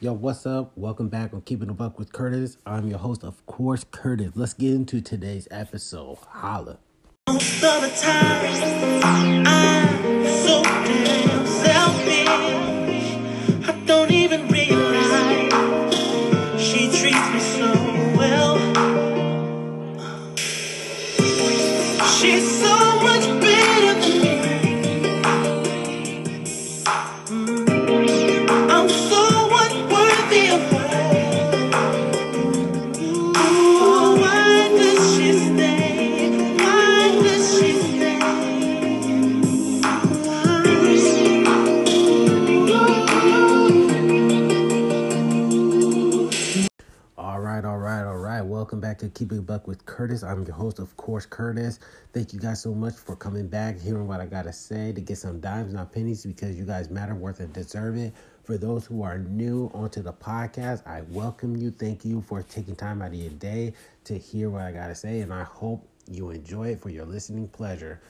Yo, what's up? Welcome back on Keeping the Buck with Curtis. I'm your host, of course, Curtis. Let's get into today's episode. Holla. The time, I'm so damn selfish. All right, all right, all right. Welcome back to Keeping Buck with Curtis. I'm your host, of course, Curtis. Thank you guys so much for coming back, hearing what I got to say, to get some dimes, not pennies, because you guys matter, worth, and deserve it. For those who are new onto the podcast, I welcome you. Thank you for taking time out of your day to hear what I got to say, and I hope you enjoy it for your listening pleasure.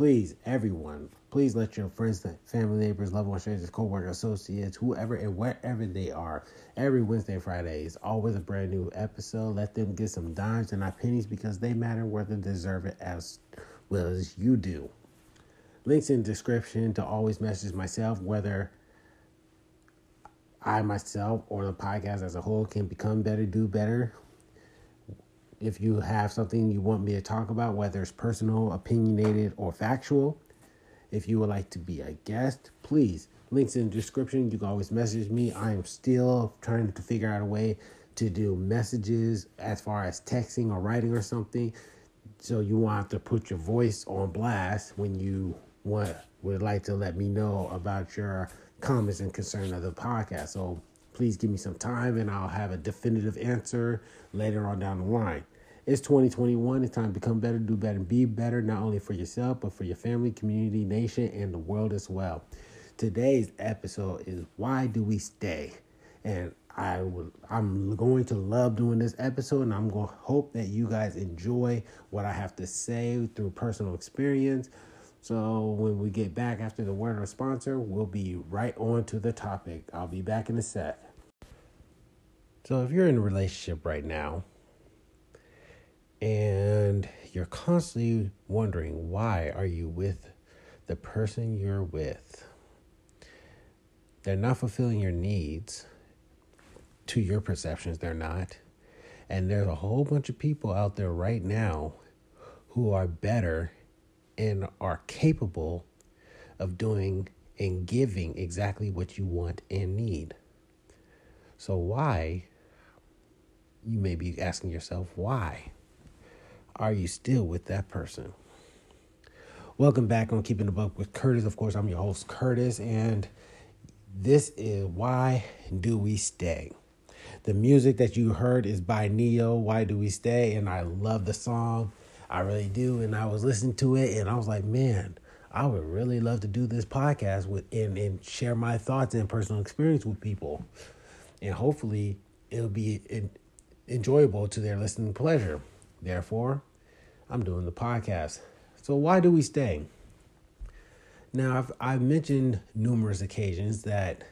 Please, everyone, please let your friends, family, neighbors, loved ones, strangers, co-workers, associates, whoever and wherever they are, every Wednesday and Friday is always a brand new episode. Let them get some dimes and not pennies because they matter, and deserve it as well as you do. Links in description to always message myself, whether I myself or the podcast as a whole can become better, do better. If you have something you want me to talk about, whether it's personal, opinionated, or factual, if you would like to be a guest, please, links in the description. You can always message me. I am still trying to figure out a way to do messages as far as texting or writing or something. So you want to put your voice on blast when you want would like to let me know about your comments and concern of the podcast. So please give me some time and I'll have a definitive answer later on down the line. It's 2021. It's time to become better, do better, and be better, not only for yourself, but for your family, community, nation, and the world as well. Today's episode is Why Do We Stay? And I will I'm going to love doing this episode and I'm going to hope that you guys enjoy what I have to say through personal experience. So when we get back after the word of sponsor, we'll be right on to the topic. I'll be back in a sec. So if you're in a relationship right now and you're constantly wondering why are you with the person you're with? They're not fulfilling your needs. To your perceptions, they're not. And there's a whole bunch of people out there right now who are better and are capable of doing and giving exactly what you want and need. So, why? You may be asking yourself, why are you still with that person? Welcome back on Keeping the Buck with Curtis. Of course, I'm your host, Curtis, and this is Why Do We Stay? The music that you heard is by Ne-Yo, Why Do We Stay? And I love the song. I really do. And I was listening to it and I was like, man, I would really love to do this podcast with and, and share my thoughts and personal experience with people. And hopefully it'll be in, enjoyable to their listening pleasure. Therefore, I'm doing the podcast. So why do we stay? Now, I've, I've mentioned numerous occasions that,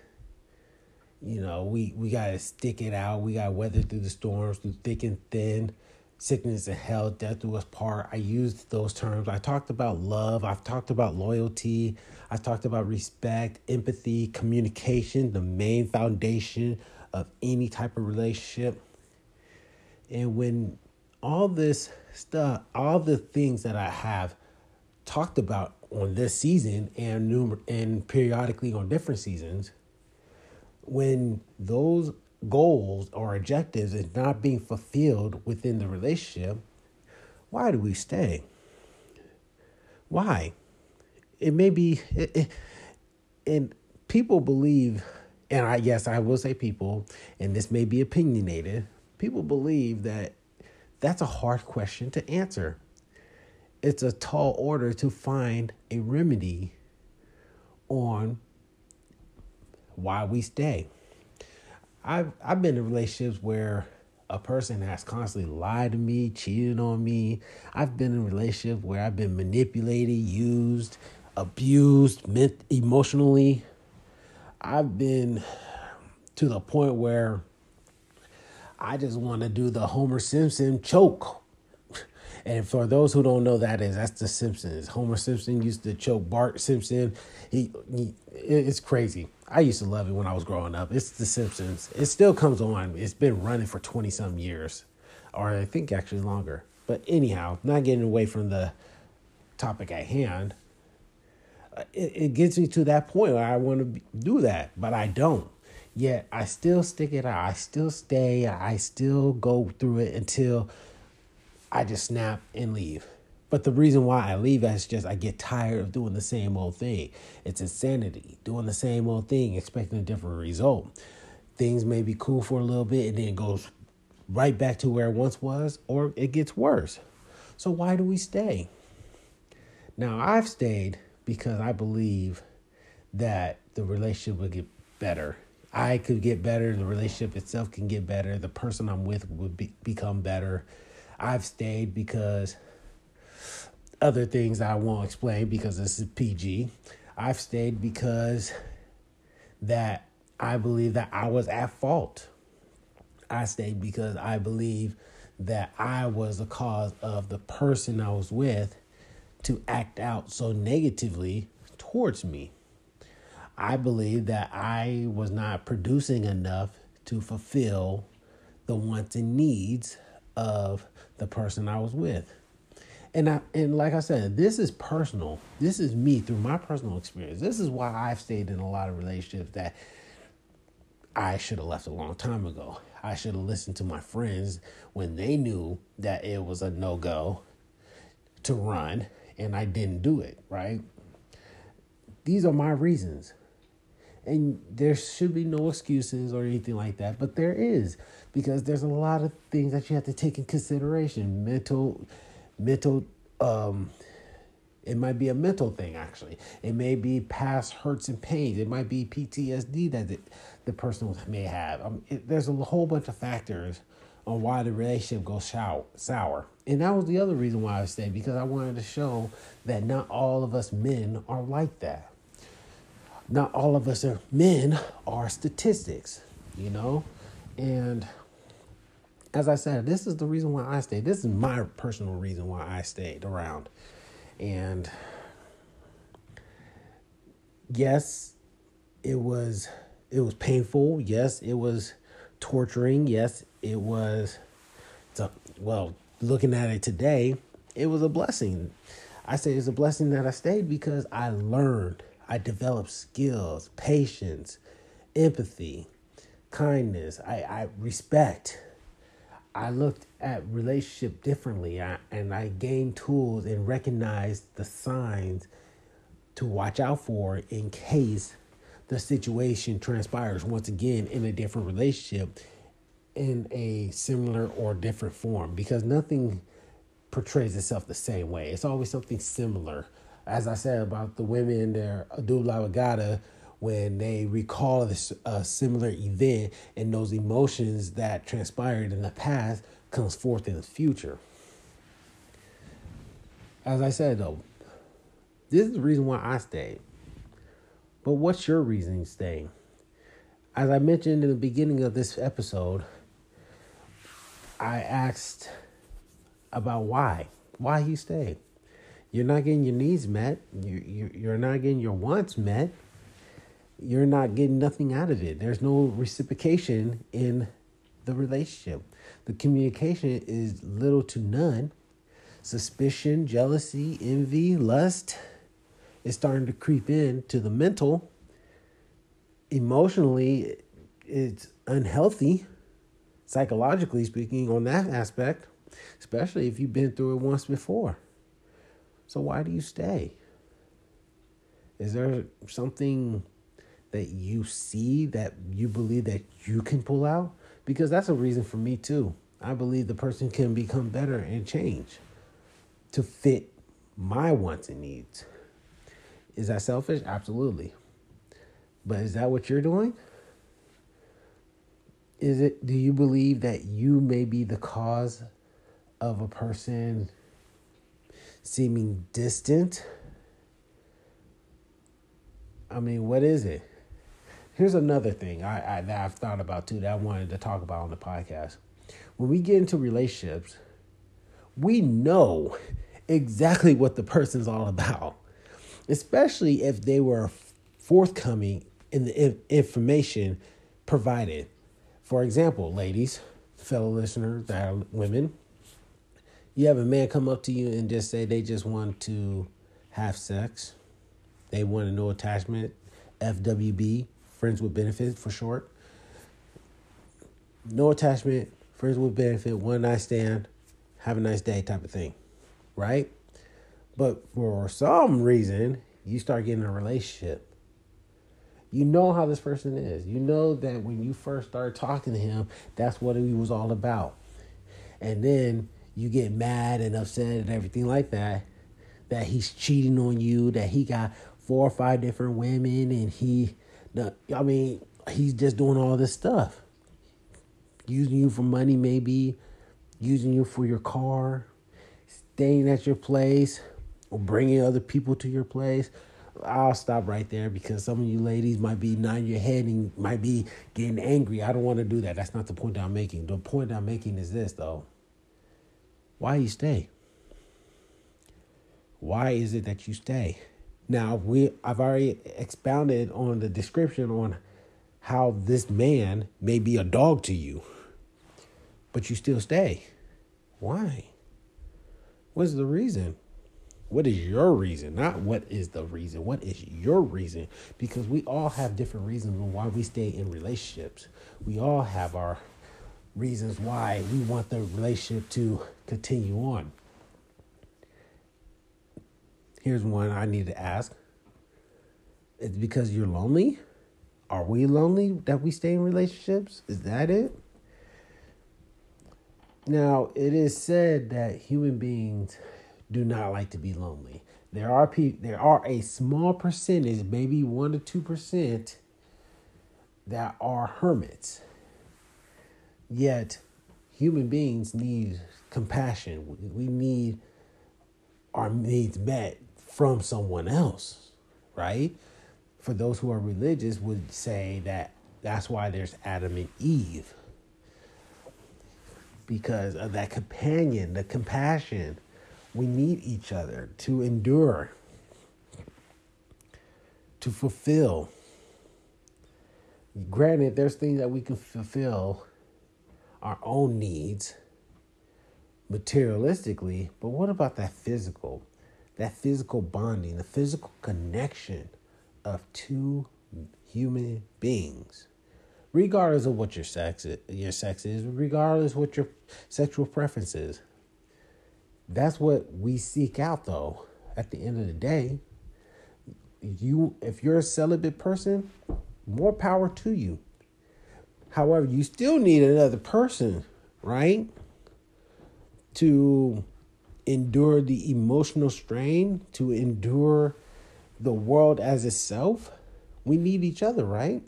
you know, we, we got to stick it out. We got to weather through the storms, through thick and thin, sickness and health, death do us part. I used those terms. I talked about love. I've talked about loyalty. I talked about respect, empathy, communication, the main foundation of any type of relationship. And when all this stuff, all the things that I have talked about on this season and numer- and periodically on different seasons, when those goals or objectives is not being fulfilled within the relationship, why do we stay? Why? It may be, it, it, and people believe, and I guess I will say people, and this may be opinionated. People believe that that's a hard question to answer. It's a tall order to find a remedy on why we stay. I've I've been in relationships where a person has constantly lied to me, cheated on me. I've been in relationships where I've been manipulated, used, abused, meant emotionally. I've been to the point where I just want to do the Homer Simpson choke. And for those who don't know that is that's the Simpsons. Homer Simpson used to choke Bart Simpson. He, he it's crazy. I used to love it when I was growing up. It's the Simpsons. It still comes on. It's been running for 20 some years or I think actually longer. But anyhow, not getting away from the topic at hand. Uh, it, it gets me to that point where I want to do that, but I don't. Yet I still stick it out. I still stay. I still go through it until I just snap and leave. But the reason why I leave is just I get tired of doing the same old thing. It's insanity, doing the same old thing, expecting a different result. Things may be cool for a little bit and then it goes right back to where it once was, or it gets worse. So why do we stay? Now I've stayed because I believe that the relationship will get better. I could get better, the relationship itself can get better, the person I'm with would be, become better. I've stayed because other things I won't explain because this is PG. I've stayed because that I believe that I was at fault. I stayed because I believe that I was the cause of the person I was with to act out so negatively towards me. I believe that I was not producing enough to fulfill the wants and needs of the person I was with. And I and like I said, this is personal. This is me through my personal experience. This is why I've stayed in a lot of relationships that I should have left a long time ago. I should have listened to my friends when they knew that it was a no go to run and I didn't do it, right? These are my reasons. And there should be no excuses or anything like that, but there is because there's a lot of things that you have to take in consideration. Mental mental um it might be a mental thing actually. It may be past hurts and pains. It might be ptsd that the, the person may have. Um, it, there's a whole bunch of factors on why the relationship goes sour, sour. And that was the other reason why i stayed because i wanted to show that not all of us men are like that not all of us are men are statistics you know and as I said, this is the reason why I stayed. This is my personal reason why I stayed around. And yes, it was it was painful. Yes, it was torturing. Yes, it was well, looking at it today, it was a blessing. I say it's a blessing that I stayed because I learned, I developed skills, patience, empathy, kindness, I, I respect I looked at relationship differently I, and I gained tools and recognized the signs to watch out for in case the situation transpires once again in a different relationship in a similar or different form because nothing portrays itself the same way. It's always something similar. As I said about the women their Adula Wagata, when they recall this a similar event and those emotions that transpired in the past comes forth in the future. As I said though, this is the reason why I stayed. But what's your reasoning staying? As I mentioned in the beginning of this episode, I asked about why. Why you stay. You're not getting your needs met. You, you, you're not getting your wants met you're not getting nothing out of it. There's no reciprocation in the relationship. The communication is little to none. Suspicion, jealousy, envy, lust is starting to creep in to the mental. Emotionally, it's unhealthy, psychologically speaking, on that aspect, especially if you've been through it once before. So, why do you stay? Is there something that you see that you believe that you can pull out? Because that's a reason for me too. I believe the person can become better and change to fit my wants and needs. Is that selfish? Absolutely. But is that what you're doing? Is it do you believe that you may be the cause of a person seeming distant i mean what is it here's another thing I, I that I've thought about too that I wanted to talk about on the podcast. When we get into relationships, we know exactly what the person's all about, especially if they were forthcoming in the information provided. For example, ladies, fellow listeners that are women, you have a man come up to you and just say they just want to have sex, they want a no attachment, FWB, friends with benefit for short. No attachment, friends with benefit, one night stand, have a nice day type of thing, right? But for some reason, you start getting a relationship. You know how this person is. You know that when you first started talking to him, that's what he was all about. And then you get mad and upset and everything like that, that he's cheating on you, that he got four or five different women and he I mean, he's just doing all this stuff. Using you for money, maybe, using you for your car, staying at your place, or bringing other people to your place. I'll stop right there because some of you ladies might be nodding your head and might be getting angry. I don't want to do that. That's not the point I'm making. The point I'm making is this, though. Why you stay? Why is it that you stay? Now we I've already expounded on the description on how this man may be a dog to you, but you still stay. Why? What's the reason? What is your reason? Not what is the reason. What is your reason? Because we all have different reasons on why we stay in relationships. We all have our reasons why we want the relationship to continue on. Here's one I need to ask. It's because you're lonely? Are we lonely that we stay in relationships? Is that it? Now, it is said that human beings do not like to be lonely. There are people there are a small percentage, maybe 1 to 2% that are hermits. Yet human beings need compassion. We need our needs met from someone else, right? For those who are religious, would say that that's why there's Adam and Eve. Because of that companion, the compassion. We need each other to endure, to fulfill. Granted, there's things that we can fulfill our own needs materialistically, but what about that physical? that physical bonding, the physical connection of two human beings, regardless of what your sex is, your sex is, regardless what your sexual preference is. That's what we seek out, though. At the end of the day, you if you're a celibate person, more power to you. However, you still need another person, right? To endure the emotional strain, to endure the world as itself, we need each other, right?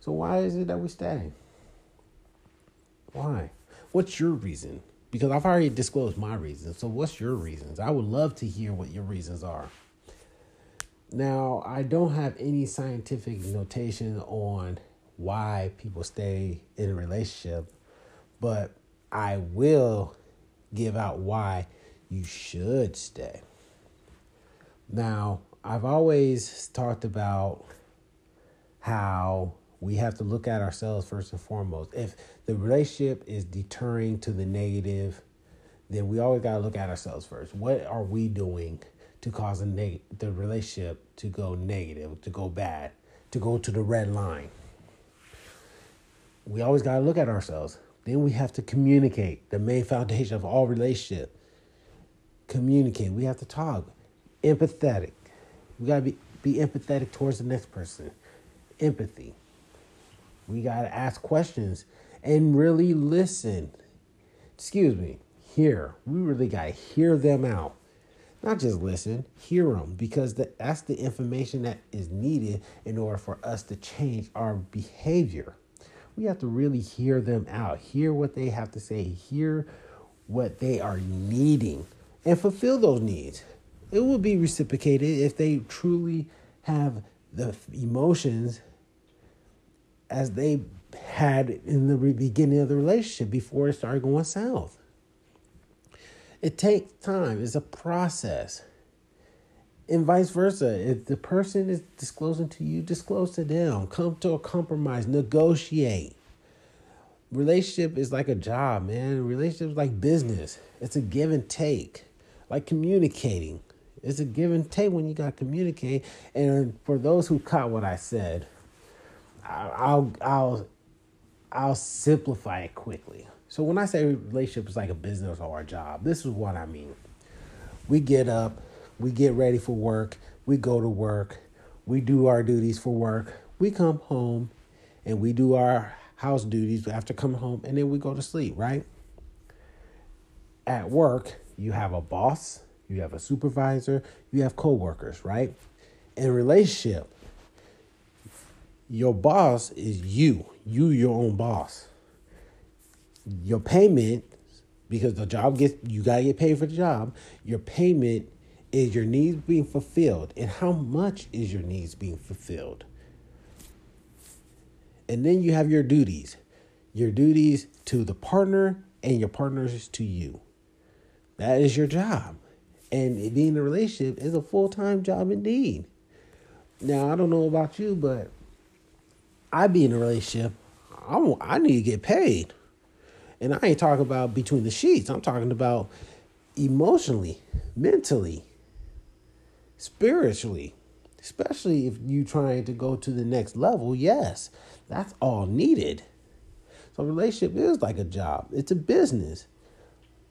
So why is it that we stay? Why? What's your reason? Because I've already disclosed my reasons. So what's your reasons? I would love to hear what your reasons are. Now, I don't have any scientific notation on why people stay in a relationship, but I will give out why you should stay. Now, I've always talked about how we have to look at ourselves first and foremost. If the relationship is deterring to the negative, then we always got to look at ourselves first. What are we doing to cause neg- the relationship to go negative, to go bad, to go to the red line? We always got to look at ourselves. Then we have to communicate, the main foundation of all relationship. Communicate. We have to talk. Empathetic. We got to be, be empathetic towards the next person. Empathy. We got to ask questions and really listen. Excuse me. Hear. We really got to hear them out. Not just listen, hear them because that's the information that is needed in order for us to change our behavior we have to really hear them out, hear what they have to say, hear what they are needing, and fulfill those needs. It will be reciprocated if they truly have the emotions as they had in the beginning of the relationship before it started going south. It takes time, it's a process. And vice versa. If the person is disclosing to you, disclose to them. Come to a compromise, negotiate. Relationship is like a job, man. Relationship is like business. It's a give and take, like communicating. It's a give and take when you got to communicate. And for those who caught what I said, I'll I'll I'll simplify it quickly. So when I say relationship is like a business or a job, this is what I mean. We get up, we get ready for work, we go to work, we do our duties for work, we come home, and we do our house duties after coming home, and then we go to sleep, right? At work, you have a boss, you have a supervisor, you have coworkers, right? In relationship, your boss is you. You your own boss. Your payment, because the job gets you gotta get paid for the job. Your payment is your needs being fulfilled, and how much is your needs being fulfilled. And then you have your duties, your duties to the partner and your partners to you. That is your job, and being in a relationship is a full time job indeed. Now I don't know about you, but I be in a relationship, I I need to get paid. And I ain't talking about between the sheets. I'm talking about emotionally, mentally, spiritually. Especially if you trying to go to the next level, yes, that's all needed. So relationship is like a job. It's a business.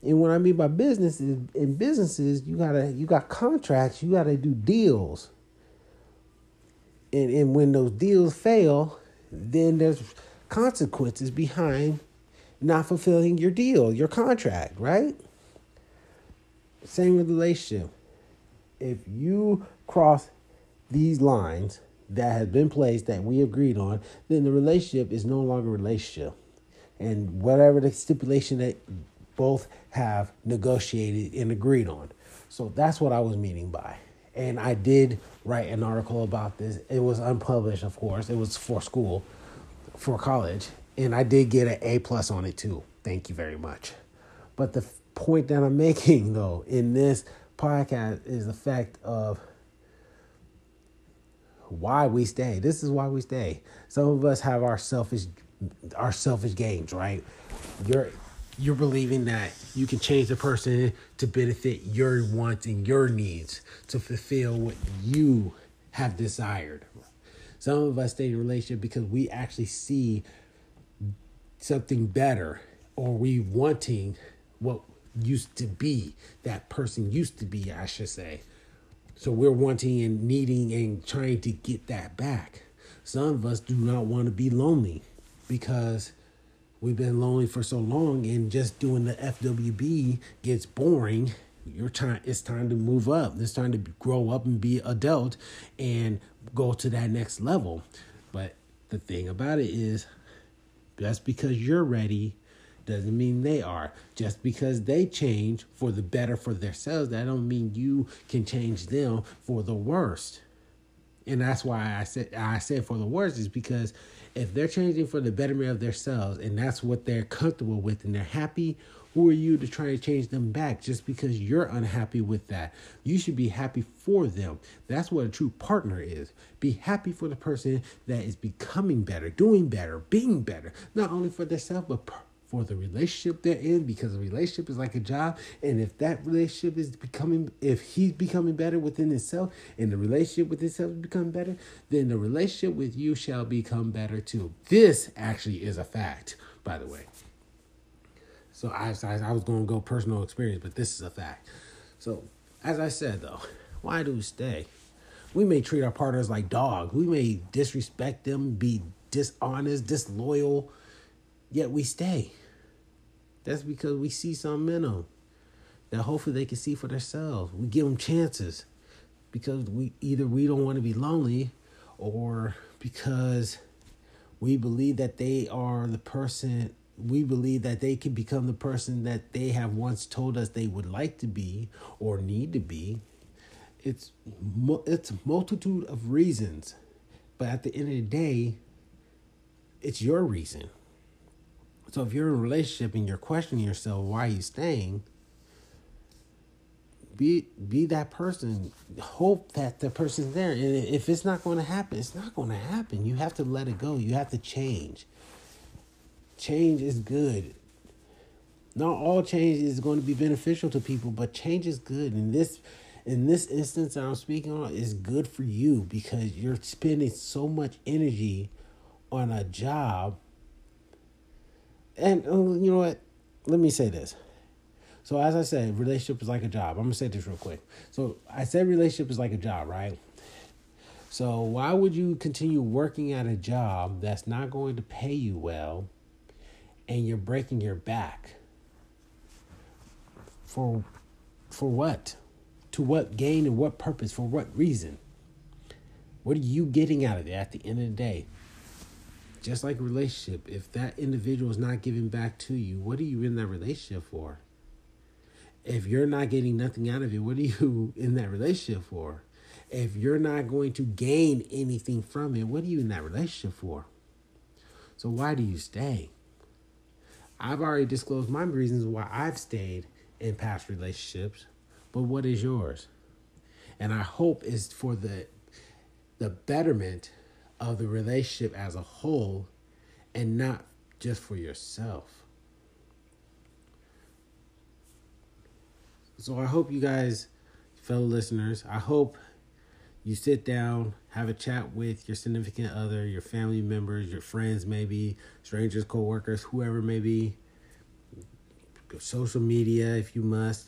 And what I mean by business is in businesses, you gotta you got contracts, you gotta do deals. And and when those deals fail, then there's consequences behind not fulfilling your deal, your contract, right? Same with relationship. If you cross these lines that have been placed that we agreed on, then the relationship is no longer a relationship. And whatever the stipulation that both have negotiated and agreed on. So that's what I was meaning by. And I did write an article about this. It was unpublished, of course. It was for school for college, and I did get an A plus on it too. Thank you very much. But the point that I'm making though in this podcast is the fact of why we stay. This is why we stay. Some of us have our selfish our selfish games, right? You're you're believing that you can change the person to benefit your wants and your needs to fulfill what you have desired, some of us stay in a relationship because we actually see something better or we wanting what used to be that person used to be, I should say. So we're wanting and needing and trying to get that back. Some of us do not want to be lonely because we've been lonely for so long and just doing the FWB gets boring you're trying it's time to move up it's time to grow up and be adult and go to that next level but the thing about it is just because you're ready doesn't mean they are just because they change for the better for themselves that don't mean you can change them for the worst and that's why i said i said for the worst is because if they're changing for the betterment of themselves and that's what they're comfortable with and they're happy who are you to try to change them back just because you're unhappy with that? You should be happy for them. That's what a true partner is. Be happy for the person that is becoming better, doing better, being better, not only for themselves, but for the relationship they're in because a relationship is like a job and if that relationship is becoming if he's becoming better within himself and the relationship with himself become better then the relationship with you shall become better too this actually is a fact by the way so I, I, was going to go personal experience, but this is a fact. So, as I said though, why do we stay? We may treat our partners like dogs. We may disrespect them, be dishonest, disloyal, yet we stay. That's because we see something in them that hopefully they can see for themselves. We give them chances because we either we don't want to be lonely or because we believe that they are the person we believe that they can become the person that they have once told us they would like to be or need to be. It's it's a multitude of reasons, but at the end of the day, it's your reason. So if you're in a relationship and you're questioning yourself why you staying, be be that person. Hope that the person's there. And if it's not going to happen, it's not going to happen. You have to let it go. You have to change. Change is good. Not all change is going to be beneficial to people, but change is good. And this in this instance I'm speaking on is good for you because you're spending so much energy on a job. And uh, you know what? Let me say this. So as I said, relationship is like a job. I'm gonna say this real quick. So I said relationship is like a job, right? So why would you continue working at a job that's not going to pay you well and you're breaking your back? For for what? To what gain and what purpose? For what reason? What are you getting out of it at the end of the day? Just like a relationship, if that individual is not giving back to you, what are you in that relationship for? If you're not getting nothing out of it, what are you in that relationship for? If you're not going to gain anything from it, what are you in that relationship for? So why do you stay? I've already disclosed my reasons why I've stayed in past relationships, but what is yours? And I hope is for the the betterment of the relationship as a whole and not just for yourself. So I hope you guys, fellow listeners, I hope you sit down, have a chat with your significant other, your family members, your friends, maybe strangers, coworkers, whoever may be, social media if you must,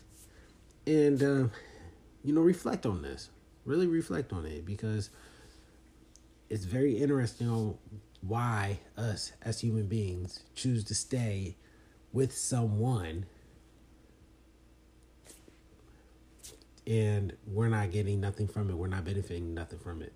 and uh, you know reflect on this. Really reflect on it because it's very interesting on why us as human beings choose to stay with someone and we're not getting nothing from it. We're not benefiting nothing from it.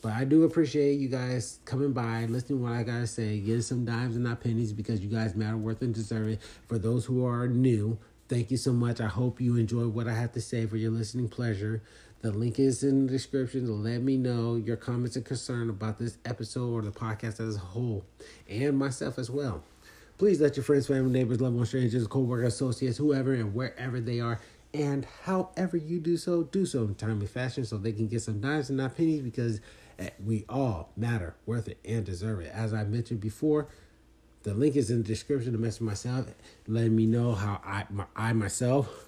But I do appreciate you guys coming by, listening to what I gotta say, getting some dimes and not pennies because you guys matter, worth, and deserve it. For those who are new, thank you so much. I hope you enjoyed what I have to say for your listening pleasure. The link is in the description let me know your comments and concern about this episode or the podcast as a whole, and myself as well. Please let your friends, family, neighbors, loved ones, strangers, co-workers, associates, whoever and wherever they are and however you do so, do so in timely fashion so they can get some dimes and not pennies because eh, we all matter, worth it, and deserve it. As I mentioned before, the link is in the description to message myself, letting me know how I, my, I myself,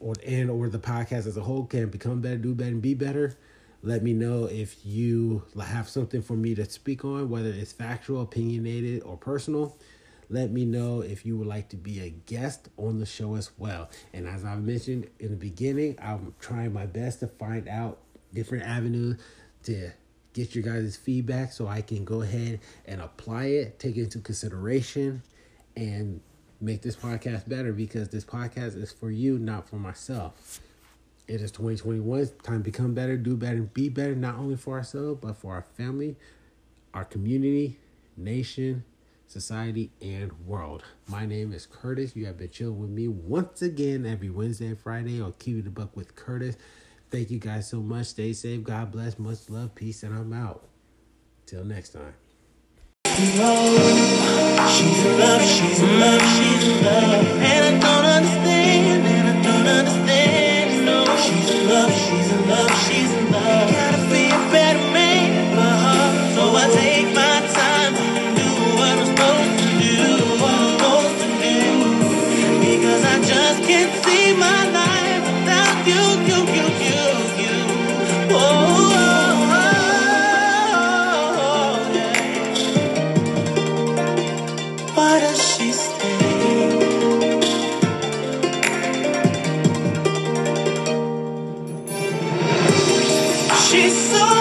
or and or the podcast as a whole can become better, do better, and be better. Let me know if you have something for me to speak on, whether it's factual, opinionated, or personal let me know if you would like to be a guest on the show as well. And as I mentioned in the beginning, I'm trying my best to find out different avenues to get your guys' feedback so I can go ahead and apply it, take it into consideration, and make this podcast better because this podcast is for you, not for myself. It is 2021. Time to become better, do better, and be better, not only for ourselves, but for our family, our community, nation, society, and world. My name is Curtis. You have been chilling with me once again every Wednesday and Friday on Keep the Buck with Curtis. Thank you guys so much. Stay safe. God bless. Much love. Peace. And I'm out. Till next time. She's in love, she's in love, she's in love. And I don't understand, and I don't understand. No, she's in love, she's in love, she's in love. She's so